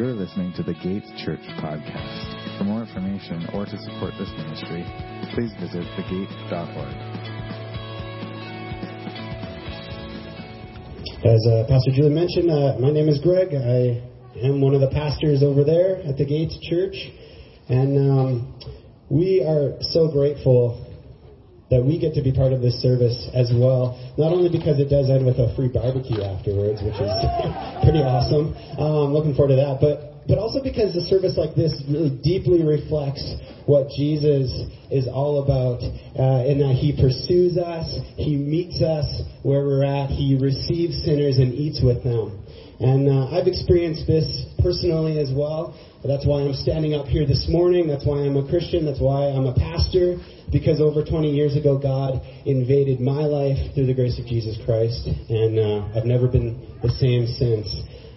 You're listening to the Gates Church podcast. For more information or to support this ministry, please visit thegate.org. As uh, Pastor Julie mentioned, uh, my name is Greg. I am one of the pastors over there at the Gates Church. And um, we are so grateful that we get to be part of this service as well. Not only because it does end with a free barbecue afterwards, which is pretty awesome. Um, looking forward to that. But but also because a service like this really deeply reflects what Jesus is all about, uh, in that He pursues us, He meets us where we're at, He receives sinners and eats with them. And uh, I've experienced this personally as well. That's why I'm standing up here this morning. That's why I'm a Christian. That's why I'm a pastor. Because over 20 years ago, God invaded my life through the grace of Jesus Christ. And uh, I've never been the same since.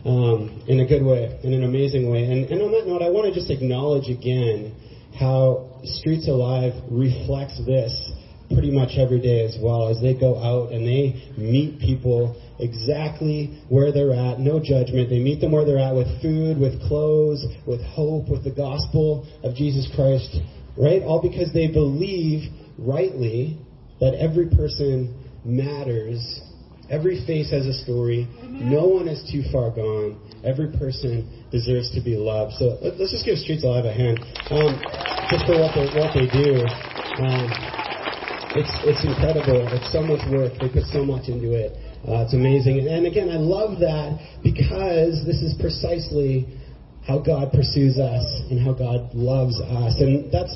Um, in a good way, in an amazing way. And, and on that note, I want to just acknowledge again how Streets Alive reflects this pretty much every day as well as they go out and they meet people exactly where they're at, no judgment. They meet them where they're at with food, with clothes, with hope, with the gospel of Jesus Christ, right? All because they believe rightly that every person matters. Every face has a story. No one is too far gone. Every person deserves to be loved. So let's just give Streets Alive a hand um, just for what they, what they do. Um, it's it's incredible. It's so much work. They put so much into it. Uh, it's amazing. And and again, I love that because this is precisely how God pursues us and how God loves us. And that's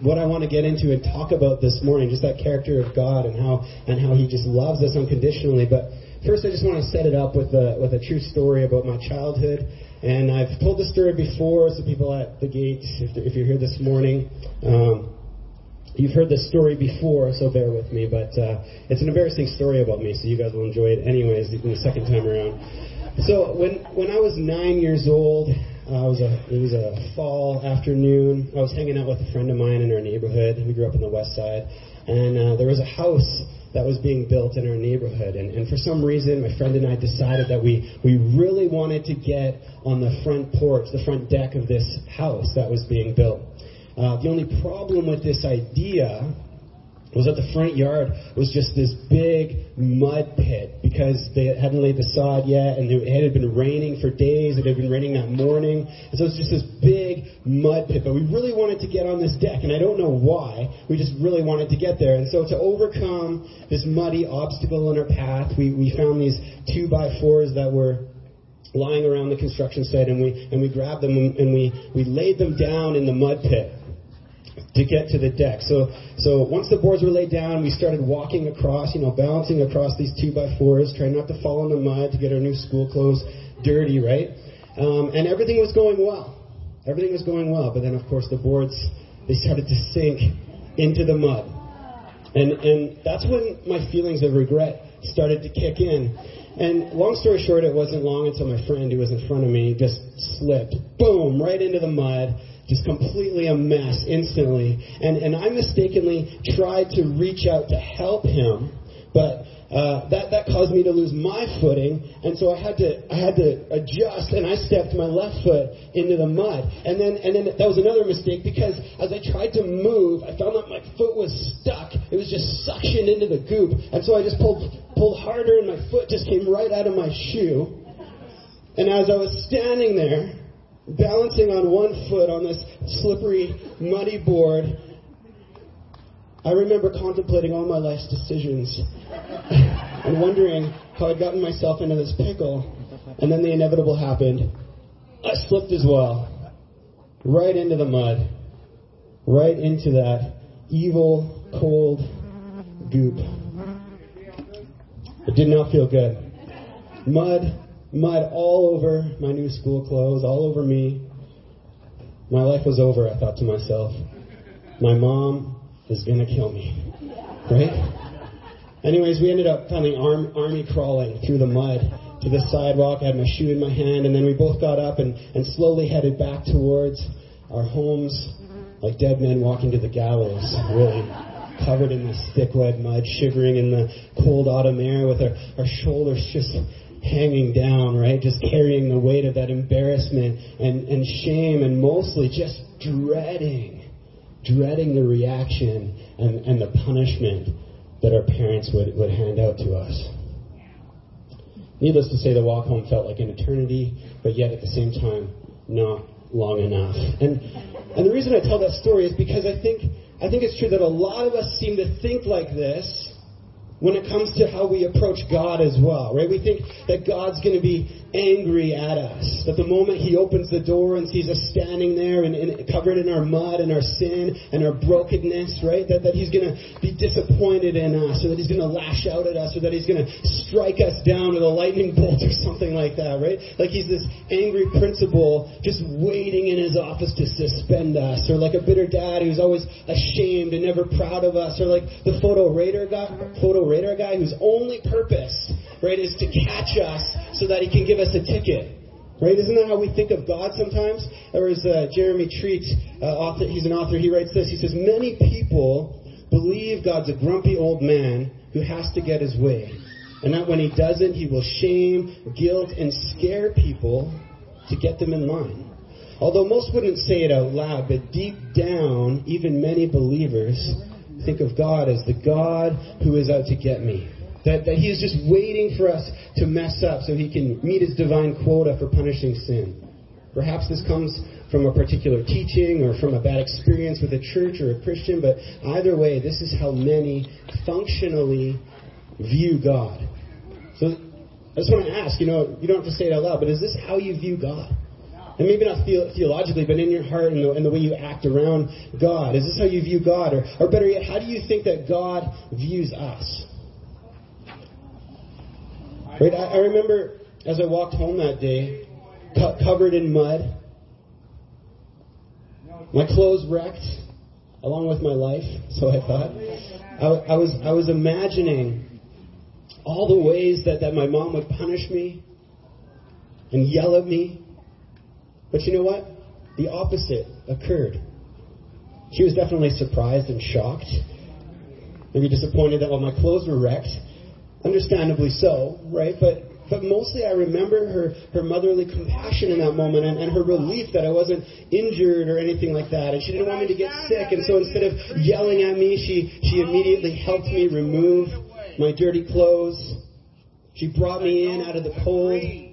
what I want to get into and talk about this morning, just that character of God and how and how He just loves us unconditionally. But first, I just want to set it up with a with a true story about my childhood. And I've told this story before, so people at the gate, if, if you're here this morning. Um, You've heard this story before, so bear with me, but uh, it's an embarrassing story about me, so you guys will enjoy it anyways the second time around. So when when I was nine years old, uh, it was a it was a fall afternoon. I was hanging out with a friend of mine in our neighborhood. We grew up in the west side, and uh, there was a house that was being built in our neighborhood. And, and for some reason, my friend and I decided that we we really wanted to get on the front porch, the front deck of this house that was being built. Uh, the only problem with this idea was that the front yard was just this big mud pit because they hadn't laid the sod yet and it had been raining for days. It had been raining that morning. And so it was just this big mud pit. But we really wanted to get on this deck and I don't know why. We just really wanted to get there. And so to overcome this muddy obstacle in our path, we, we found these two by fours that were lying around the construction site and we, and we grabbed them and we, we laid them down in the mud pit to get to the deck. So, so once the boards were laid down, we started walking across, you know, balancing across these two by fours, trying not to fall in the mud to get our new school clothes dirty, right? Um, and everything was going well. Everything was going well, but then of course the boards they started to sink into the mud, and and that's when my feelings of regret started to kick in. And long story short, it wasn't long until my friend who was in front of me just slipped, boom, right into the mud just completely a mess instantly. And, and I mistakenly tried to reach out to help him, but uh, that, that caused me to lose my footing, and so I had to I had to adjust, and I stepped my left foot into the mud, and then and then that was another mistake because as I tried to move, I found that my foot was stuck. It was just suctioned into the goop, and so I just pulled pulled harder, and my foot just came right out of my shoe. And as I was standing there, balancing on one foot on this slippery, muddy board, I remember contemplating all my life's decisions and wondering how I'd gotten myself into this pickle. And then the inevitable happened. I slipped as well. Right into the mud. Right into that evil, cold goop. It did not feel good. Mud mud all over my new school clothes, all over me. My life was over, I thought to myself. My mom is going to kill me. Right? Anyways, we ended up finally arm, army crawling through the mud to the sidewalk. I had my shoe in my hand, and then we both got up and, and slowly headed back towards our homes like dead men walking to the gallows, really covered in this thick wet mud, shivering in the cold autumn air with our, our shoulders just hanging down, right? Just carrying the weight of that embarrassment and, and shame and mostly just dreading, dreading the reaction and, and the punishment that our parents would, would hand out to us. Needless to say, the walk home felt like an eternity, but yet at the same time, not long enough. And, and the reason I tell that story is because I think, I think it's true that a lot of us seem to think like this when it comes to how we approach God as well, right? We think that God's going to be angry at us. That the moment He opens the door and sees us standing there and, and covered in our mud and our sin and our brokenness, right? That, that He's going to be disappointed in us, or that He's going to lash out at us, or that He's going to strike us down with a lightning bolt or something like that, right? Like He's this angry principal just waiting in His office to suspend us, or like a bitter dad who's always ashamed and never proud of us, or like the photo radar guy, photo radar guy whose only purpose, right, is to catch us so that He can give us a ticket. Right? Isn't that how we think of God sometimes? Or as uh, Jeremy Treat, uh, author, he's an author, he writes this. He says, Many people believe God's a grumpy old man who has to get his way. And that when he doesn't, he will shame, guilt, and scare people to get them in line. Although most wouldn't say it out loud, but deep down, even many believers think of God as the God who is out to get me. That, that he is just waiting for us to mess up so he can meet his divine quota for punishing sin. Perhaps this comes from a particular teaching or from a bad experience with a church or a Christian, but either way, this is how many functionally view God. So I just want to ask, you know, you don't have to say it out loud, but is this how you view God? And maybe not theologically, but in your heart and the, and the, way you act around God. Is this how you view God? Or, or better yet, how do you think that God views us? Right? I, I remember as I walked home that day, co- covered in mud, my clothes wrecked, along with my life. So I thought. I, I was I was imagining all the ways that, that my mom would punish me and yell at me. But you know what? The opposite occurred. She was definitely surprised and shocked. Maybe disappointed that while my clothes were wrecked, understandably so, right? But but mostly I remember her, her motherly compassion in that moment and, and her relief that I wasn't injured or anything like that. And she didn't want me to get sick. And so instead of yelling at me, she, she immediately helped me remove my dirty clothes. She brought me in out of the cold.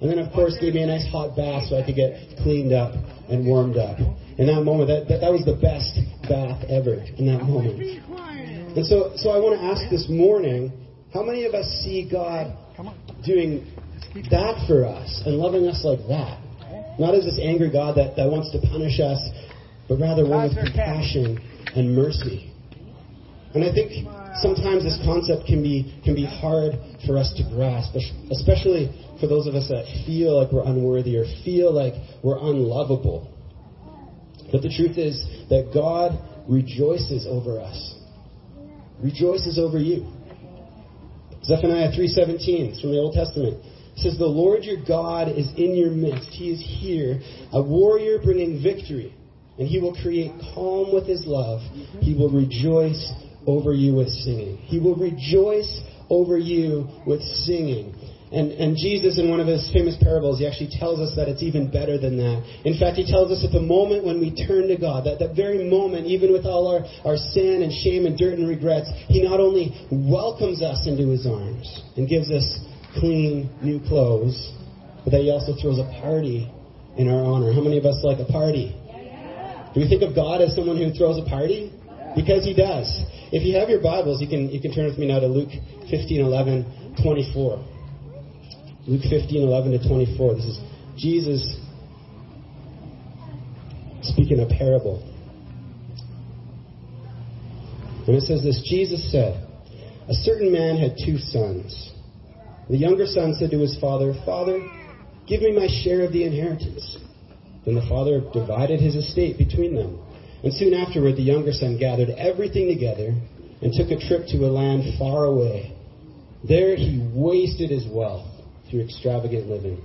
And then, of course, gave me a nice hot bath so I could get cleaned up and warmed up. In that moment, that, that, that was the best bath ever in that moment. And so, so I want to ask this morning, how many of us see God doing that for us and loving us like that? Not as this angry God that, that wants to punish us, but rather one with compassion and mercy. And I think sometimes this concept can be can be hard for us to grasp, especially for those of us that feel like we're unworthy or feel like we're unlovable. But the truth is that God rejoices over us. Rejoices over you. Zephaniah 3:17, it's from the Old Testament. It says, "The Lord your God is in your midst. He is here, a warrior bringing victory, and he will create calm with his love. He will rejoice over you with singing. He will rejoice over you with singing." And, and Jesus, in one of his famous parables, he actually tells us that it's even better than that. In fact, he tells us at the moment when we turn to God, that that very moment, even with all our, our sin and shame and dirt and regrets, he not only welcomes us into his arms and gives us clean, new clothes, but that he also throws a party in our honor. How many of us like a party? Do we think of God as someone who throws a party? Because he does. If you have your Bibles, you can, you can turn with me now to Luke 15, 11, 24. Luke 15, 11 to 24. This is Jesus speaking a parable. And it says this Jesus said, A certain man had two sons. The younger son said to his father, Father, give me my share of the inheritance. Then the father divided his estate between them. And soon afterward, the younger son gathered everything together and took a trip to a land far away. There he wasted his wealth through extravagant living.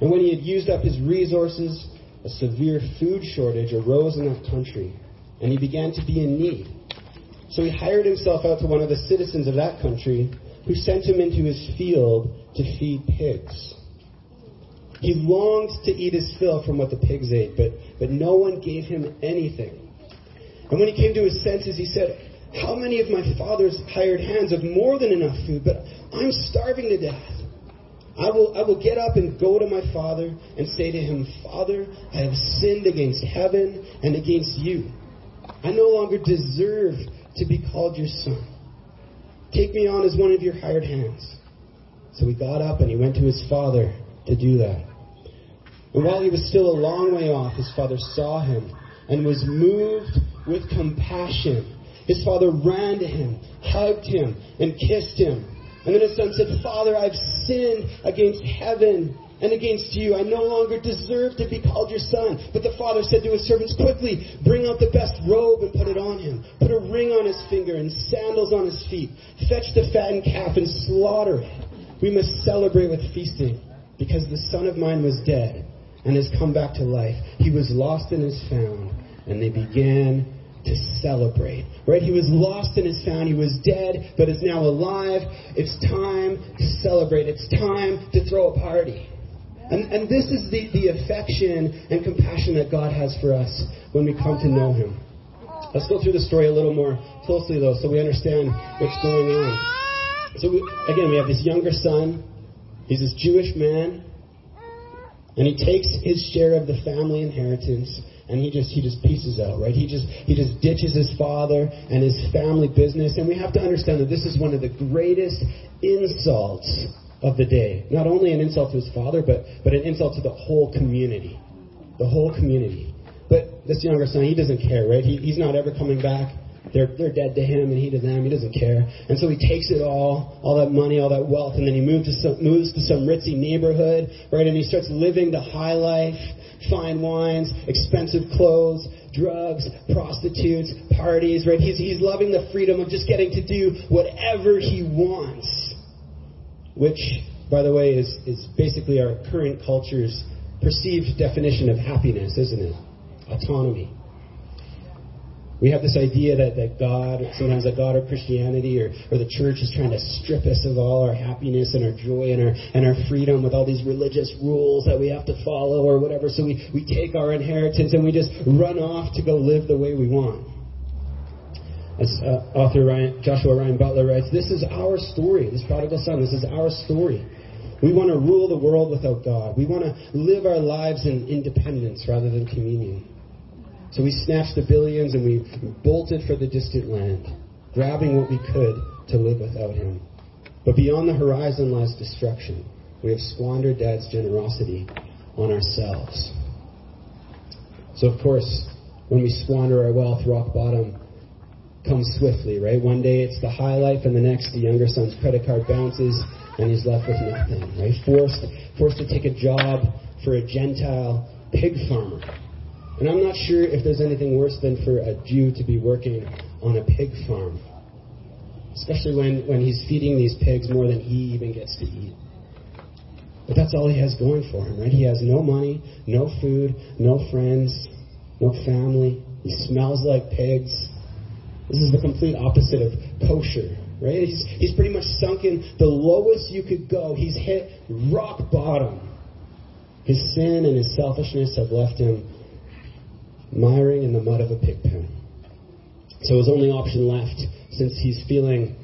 And when he had used up his resources, a severe food shortage arose in that country, and he began to be in need. So he hired himself out to one of the citizens of that country, who sent him into his field to feed pigs. He longed to eat his fill from what the pigs ate, but, but no one gave him anything. And when he came to his senses, he said, How many of my father's hired hands have more than enough food, but I'm starving to death? I will, I will get up and go to my father and say to him, Father, I have sinned against heaven and against you. I no longer deserve to be called your son. Take me on as one of your hired hands. So he got up and he went to his father to do that. And while he was still a long way off, his father saw him and was moved with compassion. His father ran to him, hugged him, and kissed him. And then his son said, Father, I've sinned against heaven and against you. I no longer deserve to be called your son. But the father said to his servants, Quickly, bring out the best robe and put it on him. Put a ring on his finger and sandals on his feet. Fetch the fattened calf and slaughter it. We must celebrate with feasting because the son of mine was dead and has come back to life. He was lost and is found. And they began to celebrate. Right? He was lost and is found. He was dead, but is now alive. It's time to celebrate. It's time to throw a party. And, and this is the, the affection and compassion that God has for us when we come to know Him. Let's go through the story a little more closely, though, so we understand what's going on. So, we, again, we have this younger son. He's this Jewish man. And he takes his share of the family inheritance and he just he just pieces out, right? He just he just ditches his father and his family business. And we have to understand that this is one of the greatest insults of the day. Not only an insult to his father, but but an insult to the whole community. The whole community. But this younger son, he doesn't care, right? He, he's not ever coming back. They're, they're dead to him and he to them. He doesn't care. And so he takes it all, all that money, all that wealth, and then he moves to some, moves to some ritzy neighborhood, right? And he starts living the high life, fine wines, expensive clothes, drugs, prostitutes, parties, right? He's, he's loving the freedom of just getting to do whatever he wants. Which, by the way, is, is basically our current culture's perceived definition of happiness, isn't it? Autonomy we have this idea that, that God, sometimes that God or Christianity or, or the church is trying to strip us of all our happiness and our joy and our, and our freedom with all these religious rules that we have to follow or whatever. So we, we take our inheritance and we just run off to go live the way we want. As uh, author Ryan, Joshua Ryan Butler writes, this is our story, this prodigal son, this is our story. We want to rule the world without God. We want to live our lives in independence rather than communion. So we snatched the billions and we bolted for the distant land, grabbing what we could to live without him. But beyond the horizon lies destruction. We have squandered Dad's generosity on ourselves. So, of course, when we squander our wealth, rock bottom comes swiftly, right? One day it's the high life, and the next the younger son's credit card bounces, and he's left with nothing, right? Forced, forced to take a job for a Gentile pig farmer and I'm not sure if there's anything worse than for a Jew to be working on a pig farm, especially when, when he's feeding these pigs more than he even gets to eat. But that's all he has going for him, right? He has no money, no food, no friends, no family. He smells like pigs. This is the complete opposite of kosher, right? He's, he's pretty much sunk in the lowest you could go. He's hit rock bottom. His sin and his selfishness have left him miring in the mud of a pig pen. So his only option left, since he's feeling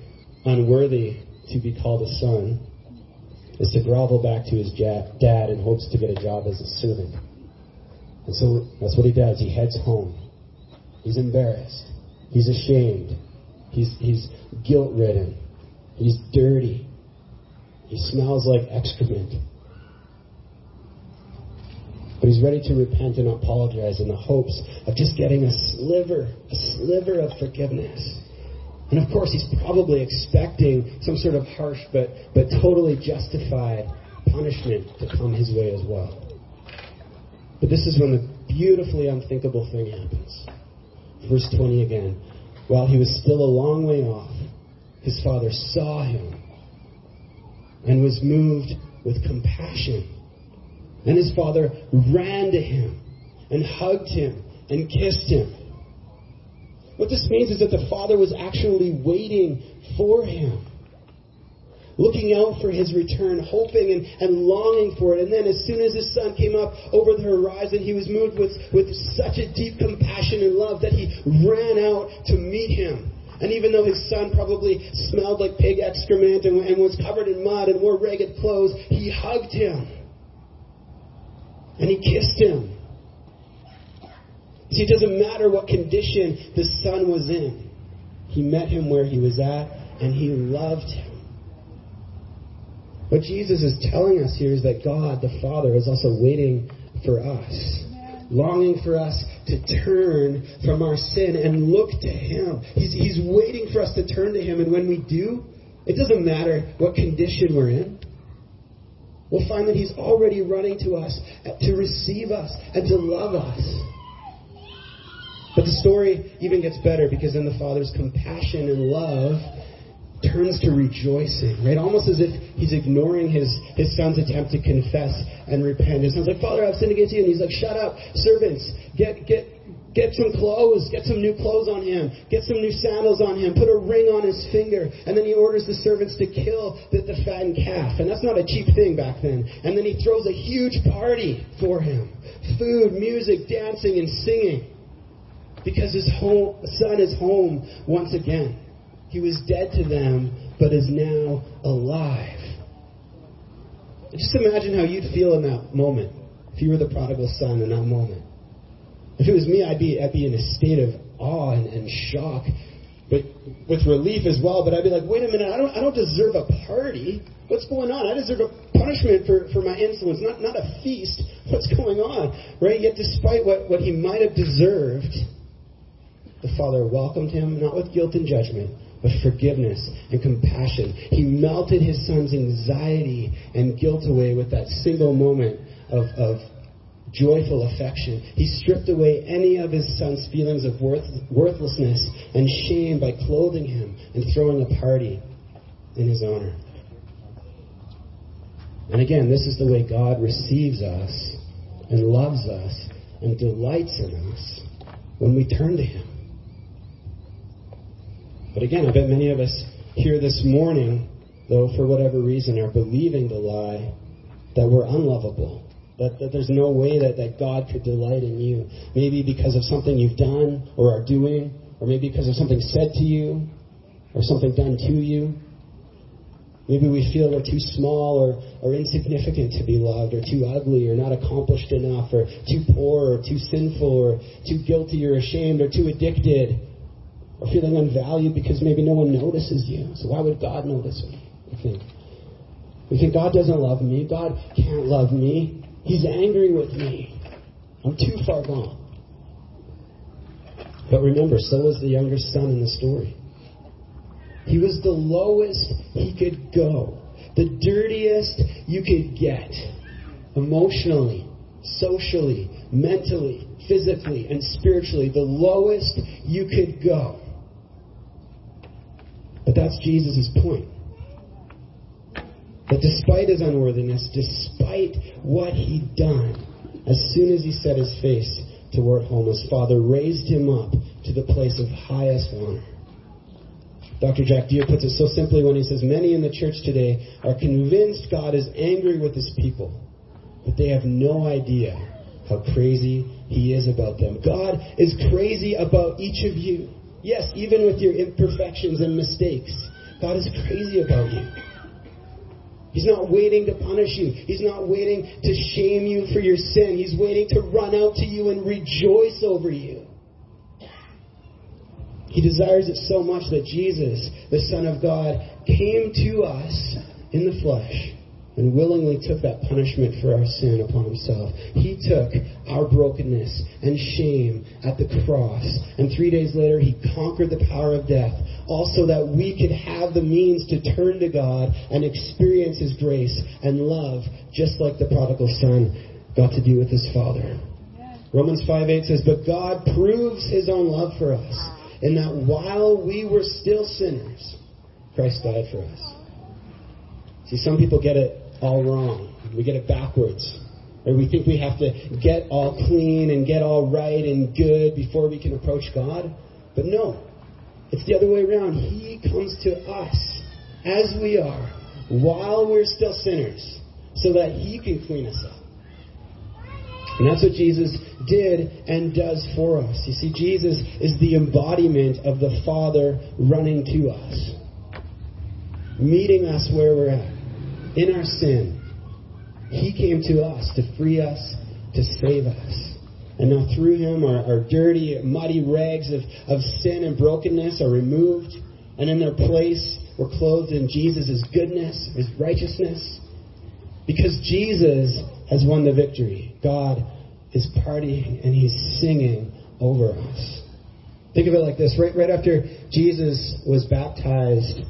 unworthy to be called a son, is to grovel back to his dad in hopes to get a job as a servant. And so that's what he does. He heads home. He's embarrassed. He's ashamed. He's, he's guilt ridden. He's dirty. He smells like excrement. But he's ready to repent and apologize in the hopes of just getting a sliver, a sliver of forgiveness. And of course, he's probably expecting some sort of harsh but, but totally justified punishment to come his way as well. But this is when the beautifully unthinkable thing happens. Verse 20 again. While he was still a long way off, his father saw him and was moved with compassion and his father ran to him and hugged him and kissed him. What this means is that the father was actually waiting for him. looking out for his return, hoping and, and longing for it. And then as soon as his son came up over the horizon, he was moved with, with such a deep compassion and love that he ran out to meet him. And even though his son probably smelled like pig excrement and, and was covered in mud and wore ragged clothes, he hugged him. And he kissed him. See, it doesn't matter what condition the son was in. He met him where he was at, and he loved him. What Jesus is telling us here is that God, the Father, is also waiting for us, longing for us to turn from our sin and look to Him. He's, he's waiting for us to turn to Him, and when we do, it doesn't matter what condition we're in. We'll find that He's already running to us to receive us and to love us. But the story even gets better because then the Father's compassion and love turns to rejoicing, right? Almost as if he's ignoring his, his son's attempt to confess and repent. His son's like, Father, I've sinned against you. And he's like, shut up, servants, get, get, get some clothes, get some new clothes on him, get some new sandals on him, put a ring on his finger. And then he orders the servants to kill the, the fattened calf. And that's not a cheap thing back then. And then he throws a huge party for him. Food, music, dancing, and singing. Because his home, son is home once again. He was dead to them, but is now alive. Just imagine how you'd feel in that moment if you were the prodigal son in that moment. If it was me, I'd be, I'd be in a state of awe and, and shock, but with relief as well. But I'd be like, wait a minute, I don't, I don't deserve a party. What's going on? I deserve a punishment for, for my insolence, not, not a feast. What's going on? Right? Yet despite what, what he might have deserved, the Father welcomed him, not with guilt and judgment, but forgiveness and compassion. He melted his son's anxiety and guilt away with that single moment of, of joyful affection. He stripped away any of his son's feelings of worth, worthlessness and shame by clothing him and throwing a party in his honor. And again, this is the way God receives us and loves us and delights in us when we turn to him. But again, I bet many of us here this morning, though, for whatever reason, are believing the lie that we're unlovable. That, that there's no way that, that God could delight in you. Maybe because of something you've done or are doing, or maybe because of something said to you, or something done to you. Maybe we feel we're too small or, or insignificant to be loved, or too ugly, or not accomplished enough, or too poor, or too sinful, or too guilty or ashamed, or too addicted, or feeling unvalued because maybe no one notices you. So why would God notice me? We think. We think God doesn't love me. God can't love me. He's angry with me. I'm too far gone. But remember, so was the younger son in the story. He was the lowest he could go, the dirtiest you could get, emotionally, socially, mentally, physically, and spiritually, the lowest you could go. But that's Jesus' point. That despite his unworthiness, despite what he'd done, as soon as he set his face toward home, his father raised him up to the place of highest honor. Dr. Jack Deere puts it so simply when he says, Many in the church today are convinced God is angry with his people, but they have no idea how crazy he is about them. God is crazy about each of you. Yes, even with your imperfections and mistakes, God is crazy about you. He's not waiting to punish you. He's not waiting to shame you for your sin. He's waiting to run out to you and rejoice over you. He desires it so much that Jesus, the Son of God, came to us in the flesh and willingly took that punishment for our sin upon himself. He took our brokenness and shame at the cross. And three days later, he conquered the power of death, also that we could have the means to turn to God and experience his grace and love, just like the prodigal son got to do with his father. Romans 5 8 says, But God proves his own love for us, in that while we were still sinners, Christ died for us. See, some people get it all wrong. We get it backwards. We think we have to get all clean and get all right and good before we can approach God. But no, it's the other way around. He comes to us as we are, while we're still sinners so that he can clean us up. And that's what Jesus did and does for us. You see, Jesus is the embodiment of the Father running to us, meeting us where we're at, in our sin. He came to us to free us, to save us. And now through him, our, our dirty, muddy rags of, of sin and brokenness are removed. And in their place, we're clothed in Jesus' goodness, his righteousness. Because Jesus has won the victory. God is partying and he's singing over us. Think of it like this. Right, right after Jesus was baptized,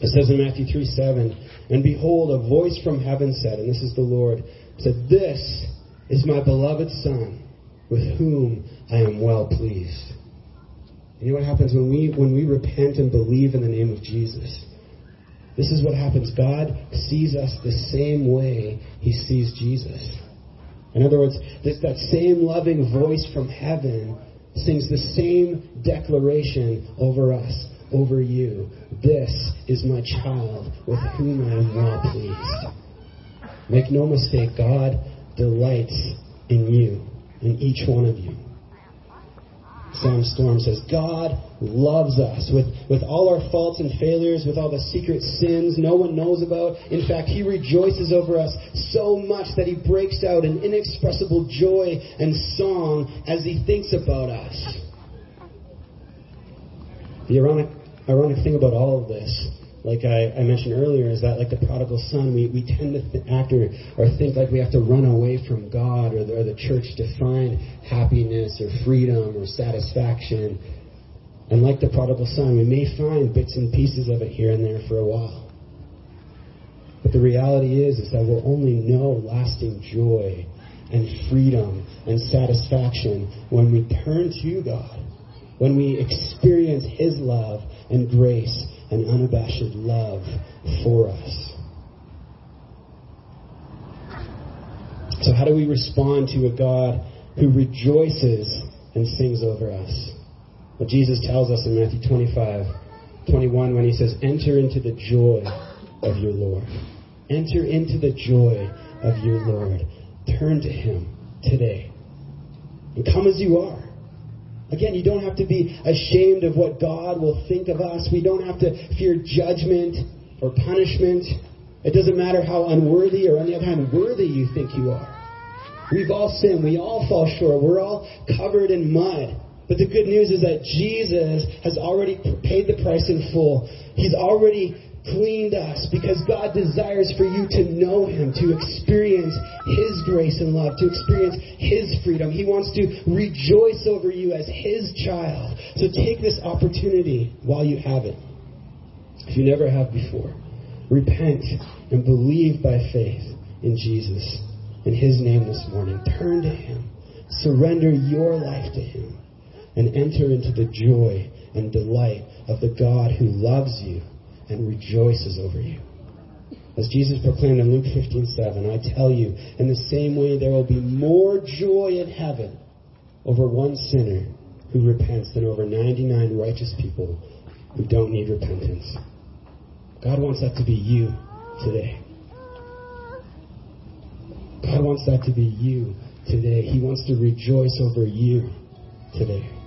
it says in Matthew 3 7, And behold, a voice from heaven said, and this is the Lord, said, This is my beloved Son, with whom I am well pleased. You know what happens when we when we repent and believe in the name of Jesus? This is what happens. God sees us the same way he sees Jesus. In other words, this, that same loving voice from heaven sings the same declaration over us, over you. This is my child with whom I am well pleased. Make no mistake, God delights in you, in each one of you. Sam Storm says, God loves us with, with all our faults and failures, with all the secret sins no one knows about. In fact, He rejoices over us so much that He breaks out in inexpressible joy and song as He thinks about us. The ironic, ironic thing about all of this like I, I, mentioned earlier, is that like the prodigal son, we, we tend to th- act or, or think like we have to run away from God or the, or the church to find happiness or freedom or satisfaction. And like the prodigal son, we may find bits and pieces of it here and there for a while. But the reality is, is that we'll only know lasting joy and freedom and satisfaction when we turn to God, when we experience His love and grace and unabashed love for us. So, how do we respond to a God who rejoices and sings over us? Well, Jesus tells us in Matthew 25, 21, when he says, Enter into the joy of your Lord. Enter into the joy of your Lord. Turn to him today. And come as you are. Again, you don't have to be ashamed of what God will think of us. We don't have to fear judgment or punishment. It doesn't matter how unworthy or, on the other hand, worthy you think you are. We've all sinned. We all fall short. We're all covered in mud. But the good news is that Jesus has already paid the price in full. He's already cleaned us because God desires for you to know Him, to experience His grace and love, to experience His freedom. He wants to rejoice over you as His child. So take this opportunity while you have it. If you never have before, repent and believe by faith in Jesus, in His name this morning. Turn to Him. Surrender your life to Him and enter into the joy and delight of the God who loves you and rejoices over you. As Jesus proclaimed in Luke 15:7, I tell you, in the same way there will be more joy in heaven over one sinner who repents than over 99 righteous people who don't need repentance. God wants that to be you today. God wants that to be you today. He wants to rejoice over you today.